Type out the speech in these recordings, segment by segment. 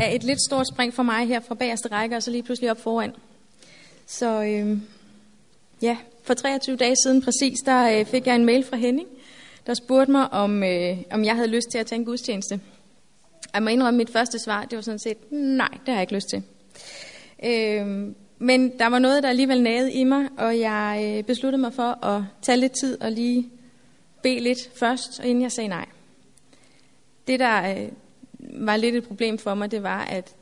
er et lidt stort spring for mig her fra bagerste række, og så lige pludselig op foran. Så øh, ja, for 23 dage siden præcis, der øh, fik jeg en mail fra Henning, der spurgte mig, om, øh, om jeg havde lyst til at tage en gudstjeneste. Jeg må indrømme, mit første svar, det var sådan set, nej, det har jeg ikke lyst til. Øh, men der var noget, der alligevel nagede i mig, og jeg øh, besluttede mig for at tage lidt tid og lige bede lidt først, inden jeg sagde nej. Det, der øh, var lidt et problem for mig, det var, at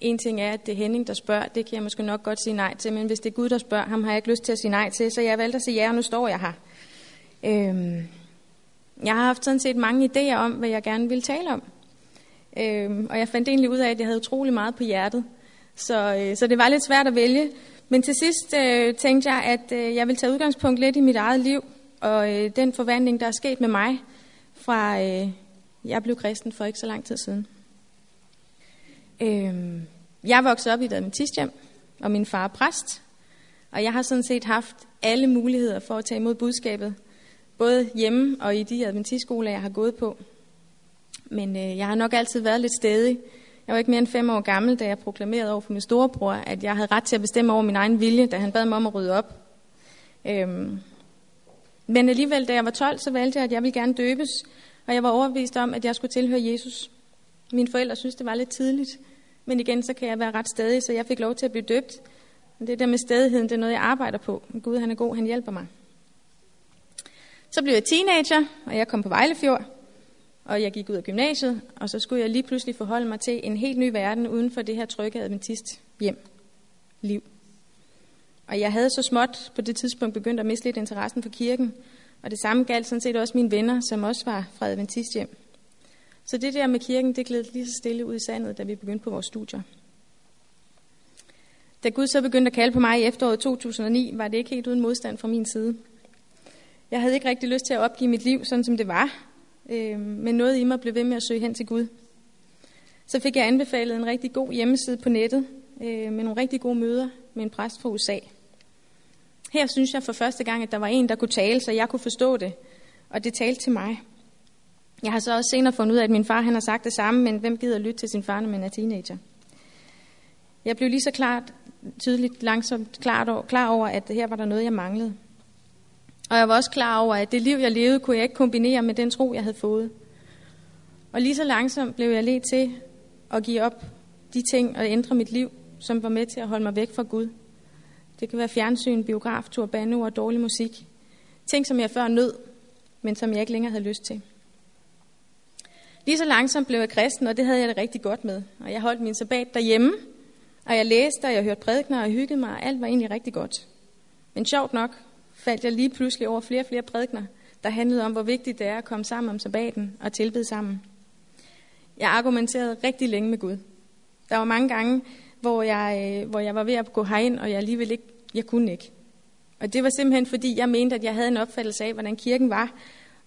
en ting er, at det er Henning, der spørger, det kan jeg måske nok godt sige nej til, men hvis det er Gud, der spørger, ham har jeg ikke lyst til at sige nej til, så jeg valgte at sige ja, og nu står jeg her. Øhm, jeg har haft sådan set mange idéer om, hvad jeg gerne ville tale om. Øhm, og jeg fandt egentlig ud af, at jeg havde utrolig meget på hjertet. Så, øh, så det var lidt svært at vælge. Men til sidst øh, tænkte jeg, at øh, jeg vil tage udgangspunkt lidt i mit eget liv, og øh, den forvandling, der er sket med mig, fra øh, jeg blev kristen for ikke så lang tid siden. Øh, jeg voksede op i et adventisthjem, og min far er præst, og jeg har sådan set haft alle muligheder for at tage imod budskabet, både hjemme og i de adventistskoler, jeg har gået på. Men øh, jeg har nok altid været lidt stedig. Jeg var ikke mere end fem år gammel, da jeg proklamerede over for min storebror, at jeg havde ret til at bestemme over min egen vilje, da han bad mig om at rydde op. Øhm, men alligevel, da jeg var 12, så valgte jeg, at jeg ville gerne døbes, og jeg var overbevist om, at jeg skulle tilhøre Jesus. Mine forældre synes det var lidt tidligt, men igen, så kan jeg være ret stadig, så jeg fik lov til at blive døbt. Det der med stadigheden, det er noget, jeg arbejder på. Gud, han er god, han hjælper mig. Så blev jeg teenager, og jeg kom på Vejlefjord, og jeg gik ud af gymnasiet, og så skulle jeg lige pludselig forholde mig til en helt ny verden uden for det her trygge adventist hjem liv. Og jeg havde så småt på det tidspunkt begyndt at miste lidt interessen for kirken, og det samme galt sådan set også mine venner, som også var fra adventist hjem. Så det der med kirken, det gled lige så stille ud i sandet, da vi begyndte på vores studier. Da Gud så begyndte at kalde på mig i efteråret 2009, var det ikke helt uden modstand fra min side. Jeg havde ikke rigtig lyst til at opgive mit liv, sådan som det var, øh, men noget i mig blev ved med at søge hen til Gud. Så fik jeg anbefalet en rigtig god hjemmeside på nettet, øh, med nogle rigtig gode møder med en præst fra USA. Her synes jeg for første gang, at der var en, der kunne tale, så jeg kunne forstå det, og det talte til mig. Jeg har så også senere fundet ud af, at min far han har sagt det samme, men hvem gider lytte til sin far, når man er teenager? Jeg blev lige så klart, tydeligt, langsomt klart over, klar over, at her var der noget, jeg manglede. Og jeg var også klar over, at det liv, jeg levede, kunne jeg ikke kombinere med den tro, jeg havde fået. Og lige så langsomt blev jeg let til at give op de ting og ændre mit liv, som var med til at holde mig væk fra Gud. Det kan være fjernsyn, biograf, tur, og dårlig musik. Ting, som jeg før nød, men som jeg ikke længere havde lyst til. Lige så langsomt blev jeg kristen, og det havde jeg det rigtig godt med. Og jeg holdt min sabbat derhjemme, og jeg læste, og jeg hørte prædikner, og jeg hyggede mig, og alt var egentlig rigtig godt. Men sjovt nok faldt jeg lige pludselig over flere og flere prædikner, der handlede om, hvor vigtigt det er at komme sammen om sabbaten og tilbede sammen. Jeg argumenterede rigtig længe med Gud. Der var mange gange, hvor jeg, øh, hvor jeg var ved at gå herind, og jeg alligevel ikke, jeg kunne ikke. Og det var simpelthen fordi, jeg mente, at jeg havde en opfattelse af, hvordan kirken var,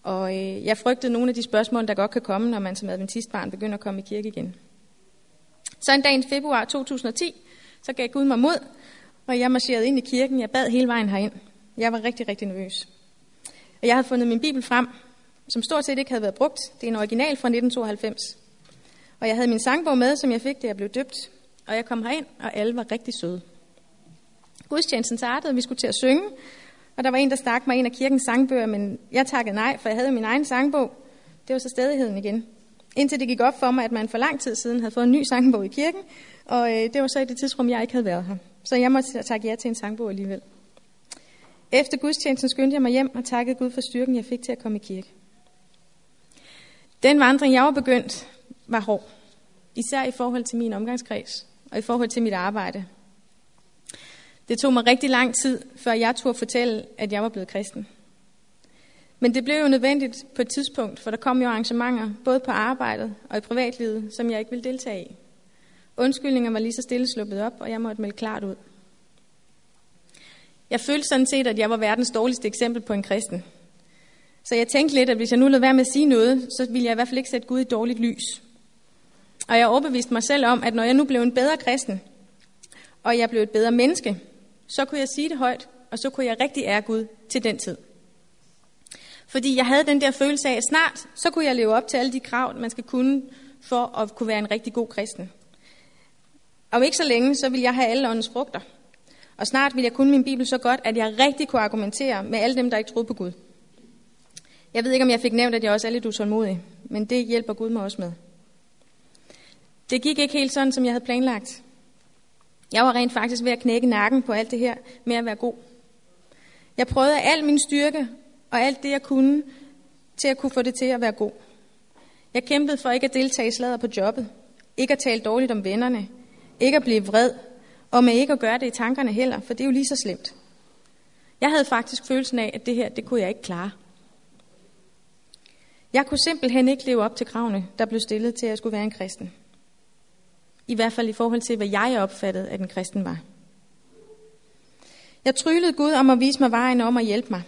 og øh, jeg frygtede nogle af de spørgsmål, der godt kan komme, når man som adventistbarn begynder at komme i kirke igen. Så en dag i februar 2010, så gav Gud mig mod, og jeg marcherede ind i kirken. Jeg bad hele vejen herind. Jeg var rigtig, rigtig nervøs. Og jeg havde fundet min bibel frem, som stort set ikke havde været brugt. Det er en original fra 1992. Og jeg havde min sangbog med, som jeg fik, da jeg blev døbt. Og jeg kom herind, og alle var rigtig søde. Gudstjenesten startede, og vi skulle til at synge. Og der var en, der stak mig en af kirkens sangbøger, men jeg takkede nej, for jeg havde min egen sangbog. Det var så stedigheden igen. Indtil det gik op for mig, at man for lang tid siden havde fået en ny sangbog i kirken, og øh, det var så i det tidsrum, jeg ikke havde været her. Så jeg måtte takke ja til en sangbog alligevel. Efter gudstjenesten skyndte jeg mig hjem og takkede Gud for styrken, jeg fik til at komme i kirke. Den vandring, jeg var begyndt, var hård. Især i forhold til min omgangskreds og i forhold til mit arbejde. Det tog mig rigtig lang tid, før jeg turde fortælle, at jeg var blevet kristen. Men det blev jo nødvendigt på et tidspunkt, for der kom jo arrangementer, både på arbejdet og i privatlivet, som jeg ikke ville deltage i. Undskyldninger var lige så stille sluppet op, og jeg måtte melde klart ud. Jeg følte sådan set, at jeg var verdens dårligste eksempel på en kristen. Så jeg tænkte lidt, at hvis jeg nu lod være med at sige noget, så ville jeg i hvert fald ikke sætte Gud i dårligt lys. Og jeg overbeviste mig selv om, at når jeg nu blev en bedre kristen, og jeg blev et bedre menneske, så kunne jeg sige det højt, og så kunne jeg rigtig ære Gud til den tid. Fordi jeg havde den der følelse af, at snart, så kunne jeg leve op til alle de krav, man skal kunne for at kunne være en rigtig god kristen. Om ikke så længe, så vil jeg have alle åndens frugter. Og snart vil jeg kunne min bibel så godt, at jeg rigtig kunne argumentere med alle dem, der ikke troede på Gud. Jeg ved ikke, om jeg fik nævnt, at jeg også er lidt utålmodig, men det hjælper Gud mig også med. Det gik ikke helt sådan, som jeg havde planlagt. Jeg var rent faktisk ved at knække nakken på alt det her med at være god. Jeg prøvede af al min styrke og alt det, jeg kunne, til at kunne få det til at være god. Jeg kæmpede for ikke at deltage i slaget på jobbet, ikke at tale dårligt om vennerne, ikke at blive vred, og med ikke at gøre det i tankerne heller, for det er jo lige så slemt. Jeg havde faktisk følelsen af, at det her, det kunne jeg ikke klare. Jeg kunne simpelthen ikke leve op til kravene, der blev stillet til, at jeg skulle være en kristen. I hvert fald i forhold til, hvad jeg opfattede, at en kristen var. Jeg tryllede Gud om at vise mig vejen om at hjælpe mig.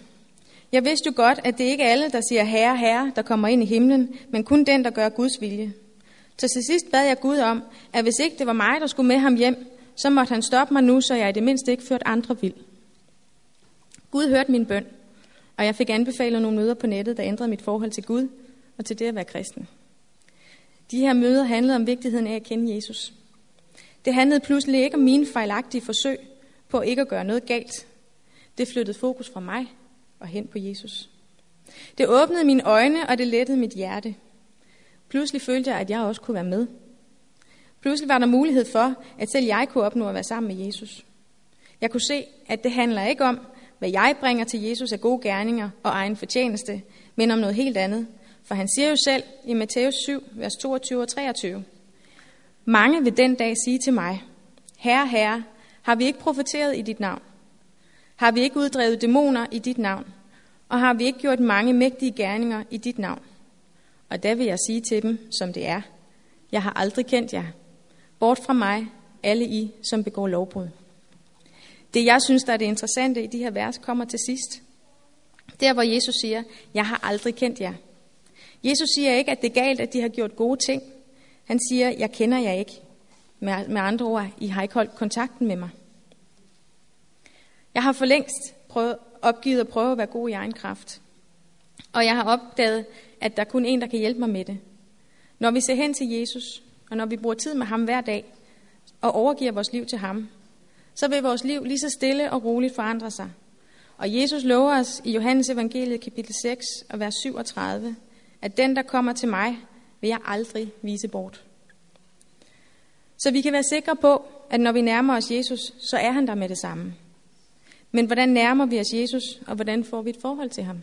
Jeg vidste jo godt, at det ikke er alle, der siger herre, herre, der kommer ind i himlen, men kun den, der gør Guds vilje. Så til sidst bad jeg Gud om, at hvis ikke det var mig, der skulle med ham hjem, så måtte han stoppe mig nu, så jeg i det mindste ikke førte andre vild. Gud hørte min bøn, og jeg fik anbefalet nogle møder på nettet, der ændrede mit forhold til Gud og til det at være kristen. De her møder handlede om vigtigheden af at kende Jesus. Det handlede pludselig ikke om mine fejlagtige forsøg på ikke at gøre noget galt. Det flyttede fokus fra mig og hen på Jesus. Det åbnede mine øjne, og det lettede mit hjerte. Pludselig følte jeg, at jeg også kunne være med. Pludselig var der mulighed for, at selv jeg kunne opnå at være sammen med Jesus. Jeg kunne se, at det handler ikke om, hvad jeg bringer til Jesus af gode gerninger og egen fortjeneste, men om noget helt andet. For han siger jo selv i Matthæus 7, vers 22 og 23, Mange vil den dag sige til mig, Herre, Herre, har vi ikke profeteret i dit navn? Har vi ikke uddrevet dæmoner i dit navn? Og har vi ikke gjort mange mægtige gerninger i dit navn? Og der vil jeg sige til dem, som det er. Jeg har aldrig kendt jer. Bort fra mig, alle I, som begår lovbrud. Det, jeg synes, der er det interessante i de her vers, kommer til sidst. Der, hvor Jesus siger, jeg har aldrig kendt jer. Jesus siger ikke, at det er galt, at de har gjort gode ting. Han siger, jeg kender jer ikke. Med, med andre ord, I har ikke holdt kontakten med mig. Jeg har for længst prøvet, opgivet at prøve at være god i egen kraft. Og jeg har opdaget, at der er kun en, der kan hjælpe mig med det. Når vi ser hen til Jesus, og når vi bruger tid med ham hver dag, og overgiver vores liv til ham, så vil vores liv lige så stille og roligt forandre sig. Og Jesus lover os i Johannes evangeliet kapitel 6 og vers 37, at den, der kommer til mig, vil jeg aldrig vise bort. Så vi kan være sikre på, at når vi nærmer os Jesus, så er han der med det samme. Men hvordan nærmer vi os Jesus, og hvordan får vi et forhold til ham?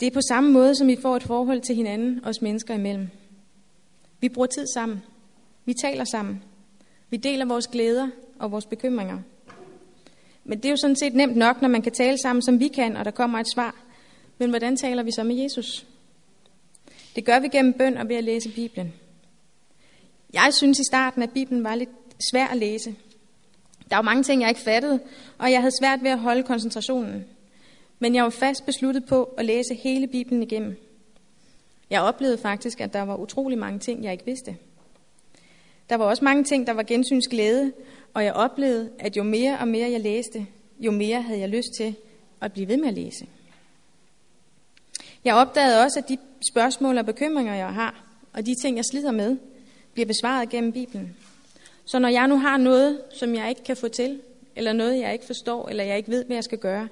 Det er på samme måde, som vi får et forhold til hinanden, os mennesker imellem. Vi bruger tid sammen. Vi taler sammen. Vi deler vores glæder og vores bekymringer. Men det er jo sådan set nemt nok, når man kan tale sammen, som vi kan, og der kommer et svar. Men hvordan taler vi så med Jesus? Det gør vi gennem bøn og ved at læse Bibelen. Jeg synes i starten, at Bibelen var lidt svær at læse. Der var mange ting, jeg ikke fattede, og jeg havde svært ved at holde koncentrationen. Men jeg var fast besluttet på at læse hele Bibelen igennem. Jeg oplevede faktisk, at der var utrolig mange ting, jeg ikke vidste. Der var også mange ting, der var gensyns glæde, og jeg oplevede, at jo mere og mere jeg læste, jo mere havde jeg lyst til at blive ved med at læse. Jeg opdagede også, at de spørgsmål og bekymringer, jeg har, og de ting, jeg slider med, bliver besvaret gennem Bibelen. Så når jeg nu har noget, som jeg ikke kan få til, eller noget, jeg ikke forstår, eller jeg ikke ved, hvad jeg skal gøre,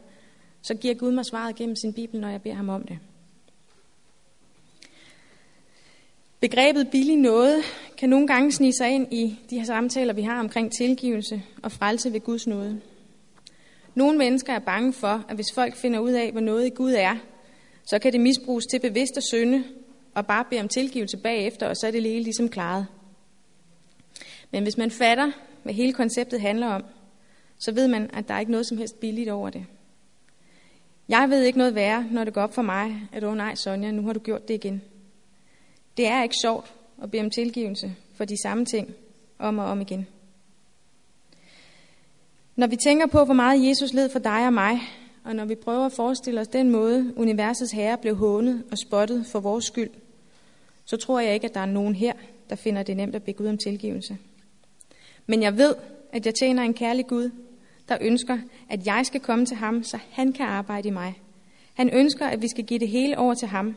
så giver Gud mig svaret gennem sin Bibel, når jeg beder ham om det. Begrebet billig noget kan nogle gange snige sig ind i de her samtaler, vi har omkring tilgivelse og frelse ved Guds nåde. Nogle mennesker er bange for, at hvis folk finder ud af, hvor noget i Gud er, så kan det misbruges til bevidst at synde og bare bede om tilgivelse bagefter, og så er det hele ligesom klaret. Men hvis man fatter, hvad hele konceptet handler om, så ved man, at der er ikke noget som helst billigt over det. Jeg ved ikke noget værre, når det går op for mig, at åh oh, nej, Sonja, nu har du gjort det igen. Det er ikke sjovt at bede om tilgivelse for de samme ting om og om igen. Når vi tænker på, hvor meget Jesus led for dig og mig, og når vi prøver at forestille os den måde, universets herre blev hånet og spottet for vores skyld, så tror jeg ikke, at der er nogen her, der finder det nemt at bede Gud om tilgivelse. Men jeg ved, at jeg tjener en kærlig Gud, der ønsker, at jeg skal komme til ham, så han kan arbejde i mig. Han ønsker, at vi skal give det hele over til ham.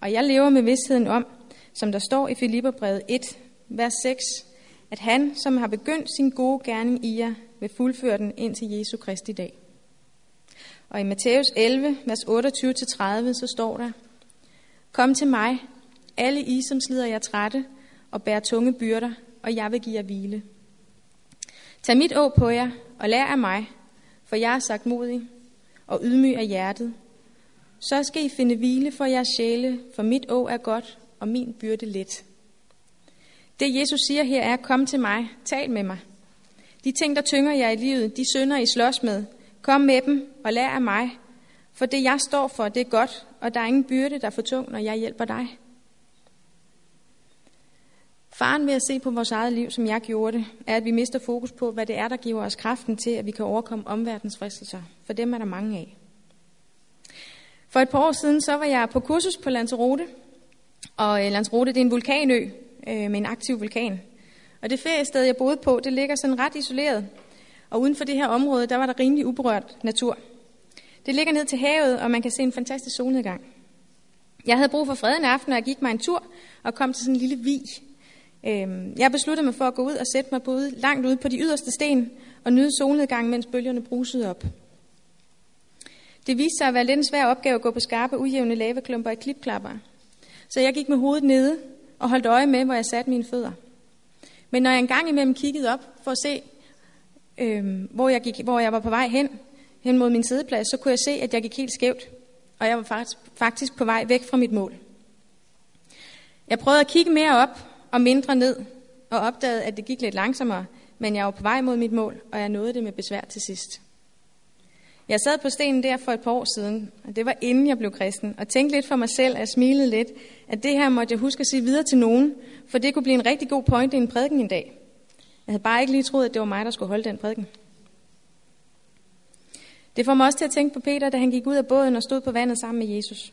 Og jeg lever med vidstheden om, som der står i Filipperbrevet 1, vers 6, at han, som har begyndt sin gode gerning i jer, vil fuldføre den indtil Jesu Kristi dag. Og i Matthæus 11, vers 28-30, så står der, Kom til mig, alle I, som slider jer trætte og bærer tunge byrder, og jeg vil give jer hvile. Tag mit å på jer og lær af mig, for jeg er sagt modig og ydmyg af hjertet. Så skal I finde hvile for jeres sjæle, for mit å er godt og min byrde let. Det Jesus siger her er, kom til mig, tal med mig. De ting, der tynger jer i livet, de synder I slås med, kom med dem og lær af mig. For det jeg står for, det er godt, og der er ingen byrde, der er for tung, når jeg hjælper dig. Faren ved at se på vores eget liv, som jeg gjorde det, er, at vi mister fokus på, hvad det er, der giver os kraften til, at vi kan overkomme omverdens fristelser. For dem er der mange af. For et par år siden, så var jeg på kursus på Lanzarote. Og øh, Lanzarote, det er en vulkanø øh, med en aktiv vulkan. Og det feriested, jeg boede på, det ligger sådan ret isoleret. Og uden for det her område, der var der rimelig uberørt natur. Det ligger ned til havet, og man kan se en fantastisk solnedgang. Jeg havde brug for fred en aften, og jeg gik mig en tur og kom til sådan en lille vi. Øhm, jeg besluttede mig for at gå ud og sætte mig både langt ude på de yderste sten og nyde solnedgangen, mens bølgerne brusede op. Det viste sig at være lidt en svær opgave at gå på skarpe, ujævne lavaklumper i klipklapper. Så jeg gik med hovedet nede og holdt øje med, hvor jeg satte mine fødder. Men når jeg engang imellem kiggede op for at se, øhm, hvor, jeg gik, hvor jeg var på vej hen, hen mod min sideplads, så kunne jeg se, at jeg gik helt skævt, og jeg var faktisk, faktisk på vej væk fra mit mål. Jeg prøvede at kigge mere op og mindre ned, og opdagede, at det gik lidt langsommere, men jeg var på vej mod mit mål, og jeg nåede det med besvær til sidst. Jeg sad på stenen der for et par år siden, og det var inden jeg blev kristen, og tænkte lidt for mig selv, og smilede lidt, at det her måtte jeg huske at sige videre til nogen, for det kunne blive en rigtig god point i en prædiken en dag. Jeg havde bare ikke lige troet, at det var mig, der skulle holde den prædiken. Det får mig også til at tænke på Peter, da han gik ud af båden og stod på vandet sammen med Jesus.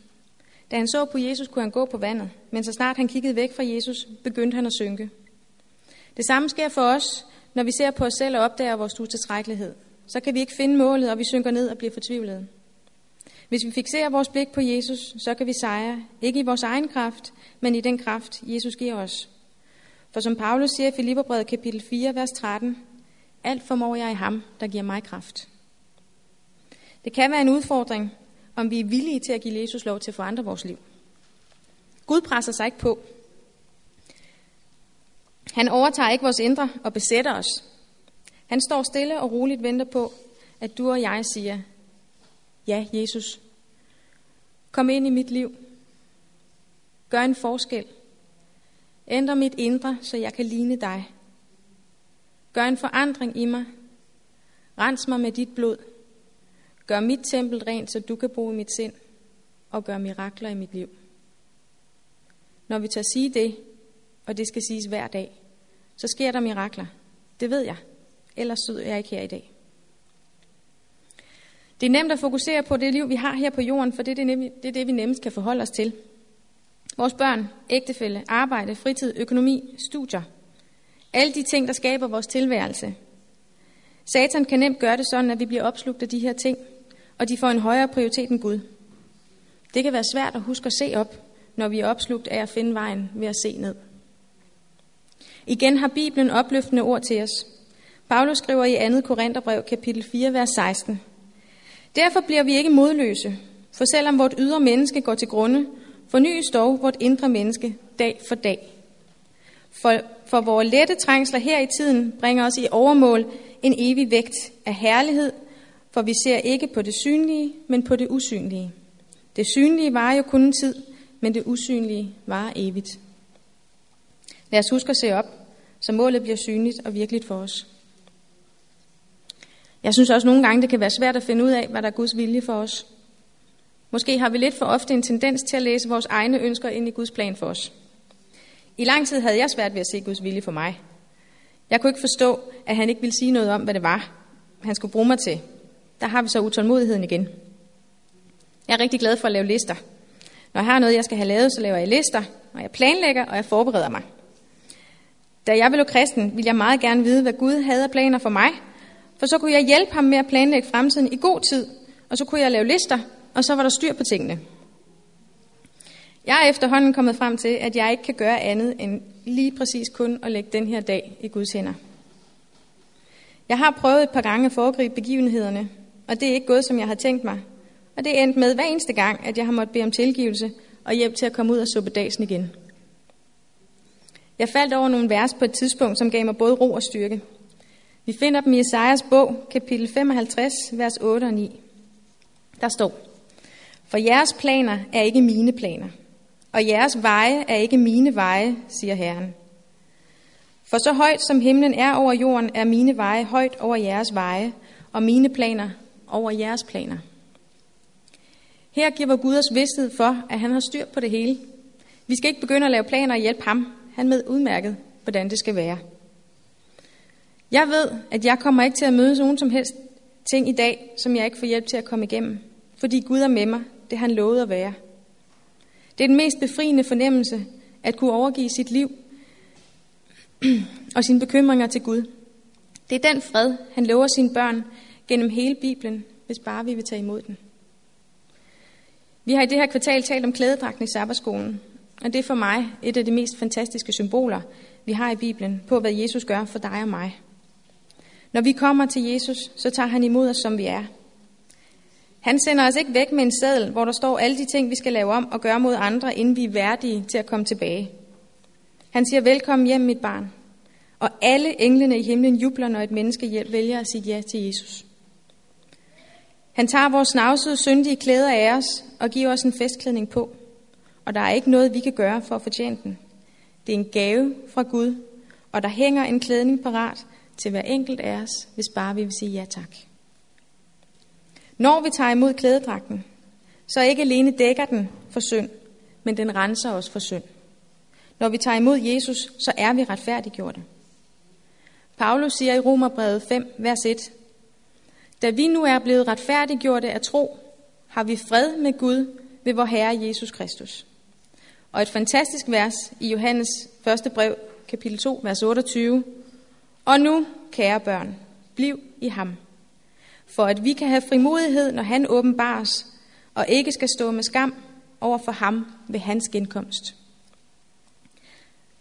Da han så på Jesus, kunne han gå på vandet, men så snart han kiggede væk fra Jesus, begyndte han at synke. Det samme sker for os, når vi ser på os selv og opdager vores utilstrækkelighed. Så kan vi ikke finde målet, og vi synker ned og bliver fortvivlede. Hvis vi fikserer vores blik på Jesus, så kan vi sejre, ikke i vores egen kraft, men i den kraft, Jesus giver os. For som Paulus siger i Filipperbrevet kapitel 4, vers 13, alt formår jeg i ham, der giver mig kraft. Det kan være en udfordring, om vi er villige til at give Jesus lov til at forandre vores liv. Gud presser sig ikke på. Han overtager ikke vores indre og besætter os. Han står stille og roligt venter på, at du og jeg siger, ja, Jesus, kom ind i mit liv. Gør en forskel. Ændre mit indre, så jeg kan ligne dig. Gør en forandring i mig. Rens mig med dit blod. Gør mit tempel rent, så du kan bo i mit sind, og gør mirakler i mit liv. Når vi tør sige det, og det skal siges hver dag, så sker der mirakler. Det ved jeg. Ellers sidder jeg ikke her i dag. Det er nemt at fokusere på det liv, vi har her på jorden, for det er det, nemlig, det, er det vi nemmest kan forholde os til. Vores børn, ægtefælle, arbejde, fritid, økonomi, studier. Alle de ting, der skaber vores tilværelse. Satan kan nemt gøre det sådan, at vi bliver opslugt af de her ting, og de får en højere prioritet end Gud. Det kan være svært at huske at se op, når vi er opslugt af at finde vejen ved at se ned. Igen har Bibelen opløftende ord til os. Paulus skriver i 2. Korintherbrev kapitel 4, vers 16. Derfor bliver vi ikke modløse, for selvom vort ydre menneske går til grunde, fornyes dog vort indre menneske dag for dag. For, for vores lette trængsler her i tiden bringer os i overmål en evig vægt af herlighed, for vi ser ikke på det synlige, men på det usynlige. Det synlige var jo kun en tid, men det usynlige var evigt. Lad os huske at se op, så målet bliver synligt og virkeligt for os. Jeg synes også nogle gange, det kan være svært at finde ud af, hvad der er Guds vilje for os. Måske har vi lidt for ofte en tendens til at læse vores egne ønsker ind i Guds plan for os. I lang tid havde jeg svært ved at se Guds vilje for mig. Jeg kunne ikke forstå, at han ikke ville sige noget om, hvad det var, han skulle bruge mig til. Der har vi så utålmodigheden igen. Jeg er rigtig glad for at lave lister. Når jeg har noget, jeg skal have lavet, så laver jeg lister, og jeg planlægger, og jeg forbereder mig. Da jeg blev kristen, ville jeg meget gerne vide, hvad Gud havde af planer for mig, for så kunne jeg hjælpe ham med at planlægge fremtiden i god tid, og så kunne jeg lave lister, og så var der styr på tingene. Jeg er efterhånden kommet frem til, at jeg ikke kan gøre andet end lige præcis kun at lægge den her dag i Guds hænder. Jeg har prøvet et par gange at foregribe begivenhederne, og det er ikke gået, som jeg har tænkt mig. Og det er endt med hver eneste gang, at jeg har måttet bede om tilgivelse og hjælp til at komme ud af suppedagen igen. Jeg faldt over nogle vers på et tidspunkt, som gav mig både ro og styrke. Vi finder dem i Esajas bog, kapitel 55, vers 8 og 9. Der står, for jeres planer er ikke mine planer, og jeres veje er ikke mine veje, siger Herren. For så højt som himlen er over jorden, er mine veje højt over jeres veje, og mine planer over jeres planer. Her giver Gud os vidsthed for, at han har styr på det hele. Vi skal ikke begynde at lave planer og hjælpe ham. Han ved udmærket, hvordan det skal være. Jeg ved, at jeg kommer ikke til at møde nogen som helst ting i dag, som jeg ikke får hjælp til at komme igennem. Fordi Gud er med mig. Det han lovede at være. Det er den mest befriende fornemmelse, at kunne overgive sit liv og sine bekymringer til Gud. Det er den fred, han lover sine børn gennem hele Bibelen, hvis bare vi vil tage imod den. Vi har i det her kvartal talt om klædedragten i sabbatskolen, og det er for mig et af de mest fantastiske symboler, vi har i Bibelen, på hvad Jesus gør for dig og mig. Når vi kommer til Jesus, så tager han imod os, som vi er. Han sender os ikke væk med en seddel, hvor der står alle de ting, vi skal lave om og gøre mod andre, inden vi er værdige til at komme tilbage. Han siger, velkommen hjem, mit barn. Og alle englene i himlen jubler, når et menneske vælger at sige ja til Jesus. Han tager vores snavsede, syndige klæder af os og giver os en festklædning på. Og der er ikke noget, vi kan gøre for at fortjene den. Det er en gave fra Gud, og der hænger en klædning parat til hver enkelt af os, hvis bare vi vil sige ja tak. Når vi tager imod klædedragten, så ikke alene dækker den for synd, men den renser os for synd. Når vi tager imod Jesus, så er vi retfærdiggjorte. Paulus siger i Romerbrevet 5, vers 1, Da vi nu er blevet retfærdiggjorte af tro, har vi fred med Gud ved vor Herre Jesus Kristus. Og et fantastisk vers i Johannes første brev, kapitel 2, vers 28. Og nu, kære børn, bliv i ham, for at vi kan have frimodighed, når han åbenbares, og ikke skal stå med skam over for ham ved hans genkomst.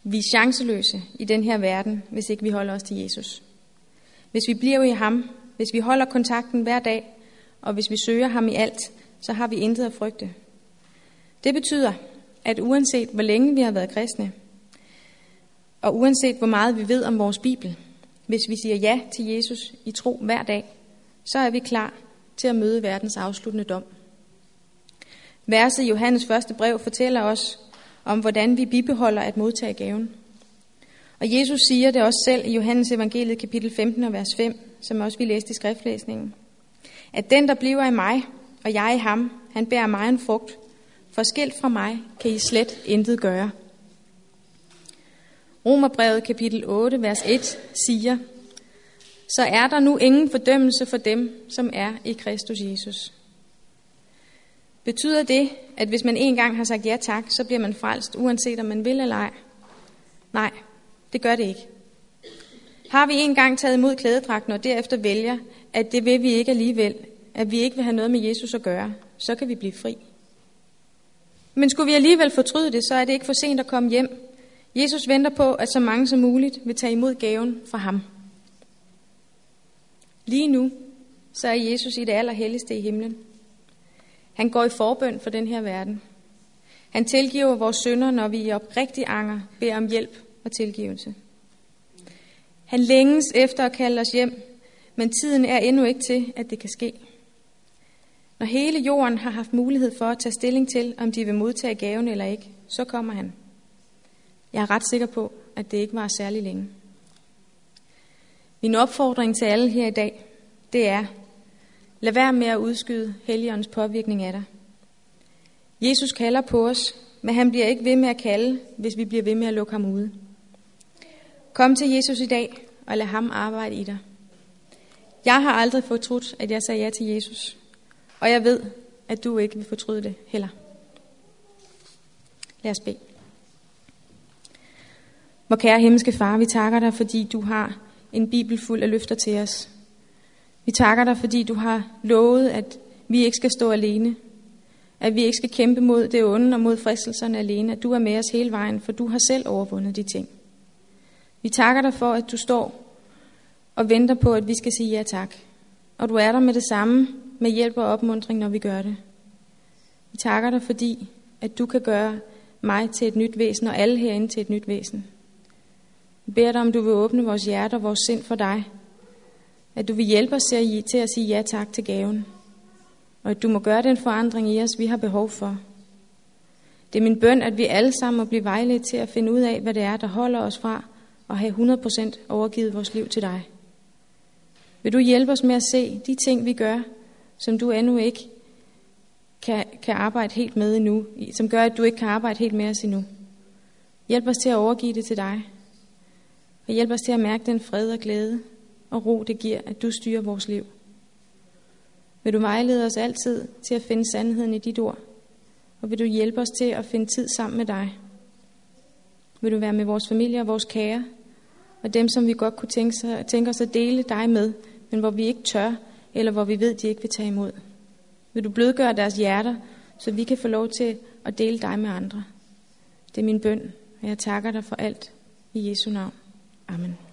Vi er chanceløse i den her verden, hvis ikke vi holder os til Jesus. Hvis vi bliver i ham, hvis vi holder kontakten hver dag, og hvis vi søger ham i alt, så har vi intet at frygte. Det betyder, at uanset hvor længe vi har været kristne, og uanset hvor meget vi ved om vores Bibel, hvis vi siger ja til Jesus i tro hver dag, så er vi klar til at møde verdens afsluttende dom. Verset i Johannes første brev fortæller os om, hvordan vi bibeholder at modtage gaven. Og Jesus siger det også selv i Johannes evangeliet kapitel 15 og vers 5, som også vi læste i skriftlæsningen. At den, der bliver i mig, og jeg i ham, han bærer mig en frugt. For skilt fra mig kan I slet intet gøre. Romerbrevet kapitel 8, vers 1 siger, så er der nu ingen fordømmelse for dem, som er i Kristus Jesus. Betyder det, at hvis man en gang har sagt ja tak, så bliver man frelst, uanset om man vil eller ej? Nej, det gør det ikke. Har vi en gang taget imod klædedragten og derefter vælger, at det vil vi ikke alligevel, at vi ikke vil have noget med Jesus at gøre, så kan vi blive fri. Men skulle vi alligevel fortryde det, så er det ikke for sent at komme hjem. Jesus venter på, at så mange som muligt vil tage imod gaven fra ham. Lige nu, så er Jesus i det allerhelligste i himlen. Han går i forbøn for den her verden. Han tilgiver vores synder, når vi i oprigtig anger beder om hjælp og tilgivelse. Han længes efter at kalde os hjem, men tiden er endnu ikke til, at det kan ske. Når hele jorden har haft mulighed for at tage stilling til, om de vil modtage gaven eller ikke, så kommer han. Jeg er ret sikker på, at det ikke var særlig længe. Min opfordring til alle her i dag, det er, lad være med at udskyde Helligåndens påvirkning af dig. Jesus kalder på os, men han bliver ikke ved med at kalde, hvis vi bliver ved med at lukke ham ude. Kom til Jesus i dag, og lad ham arbejde i dig. Jeg har aldrig fortrudt, at jeg sagde ja til Jesus. Og jeg ved, at du ikke vil fortryde det heller. Lad os bede. Hvor kære himmelske far, vi takker dig, fordi du har en bibel fuld af løfter til os. Vi takker dig, fordi du har lovet, at vi ikke skal stå alene. At vi ikke skal kæmpe mod det onde og mod fristelserne alene. At du er med os hele vejen, for du har selv overvundet de ting. Vi takker dig for, at du står og venter på, at vi skal sige ja tak. Og du er der med det samme, med hjælp og opmundring, når vi gør det. Vi takker dig, fordi at du kan gøre mig til et nyt væsen, og alle herinde til et nyt væsen. Vi beder dig, om du vil åbne vores hjerte og vores sind for dig. At du vil hjælpe os til at, til at sige ja tak til gaven. Og at du må gøre den forandring i os, vi har behov for. Det er min bøn, at vi alle sammen må blive vejledt til at finde ud af, hvad det er, der holder os fra at have 100% overgivet vores liv til dig. Vil du hjælpe os med at se de ting, vi gør, som du endnu ikke kan, kan arbejde helt med endnu, som gør, at du ikke kan arbejde helt med os endnu. Hjælp os til at overgive det til dig. Og hjælp os til at mærke den fred og glæde og ro, det giver, at du styrer vores liv. Vil du vejlede os altid til at finde sandheden i dit ord? Og vil du hjælpe os til at finde tid sammen med dig? Vil du være med vores familie og vores kære? Og dem, som vi godt kunne tænke, sig, tænke os at dele dig med, men hvor vi ikke tør, eller hvor vi ved, de ikke vil tage imod. Vil du blødgøre deres hjerter, så vi kan få lov til at dele dig med andre. Det er min bøn, og jeg takker dig for alt i Jesu navn. Amen.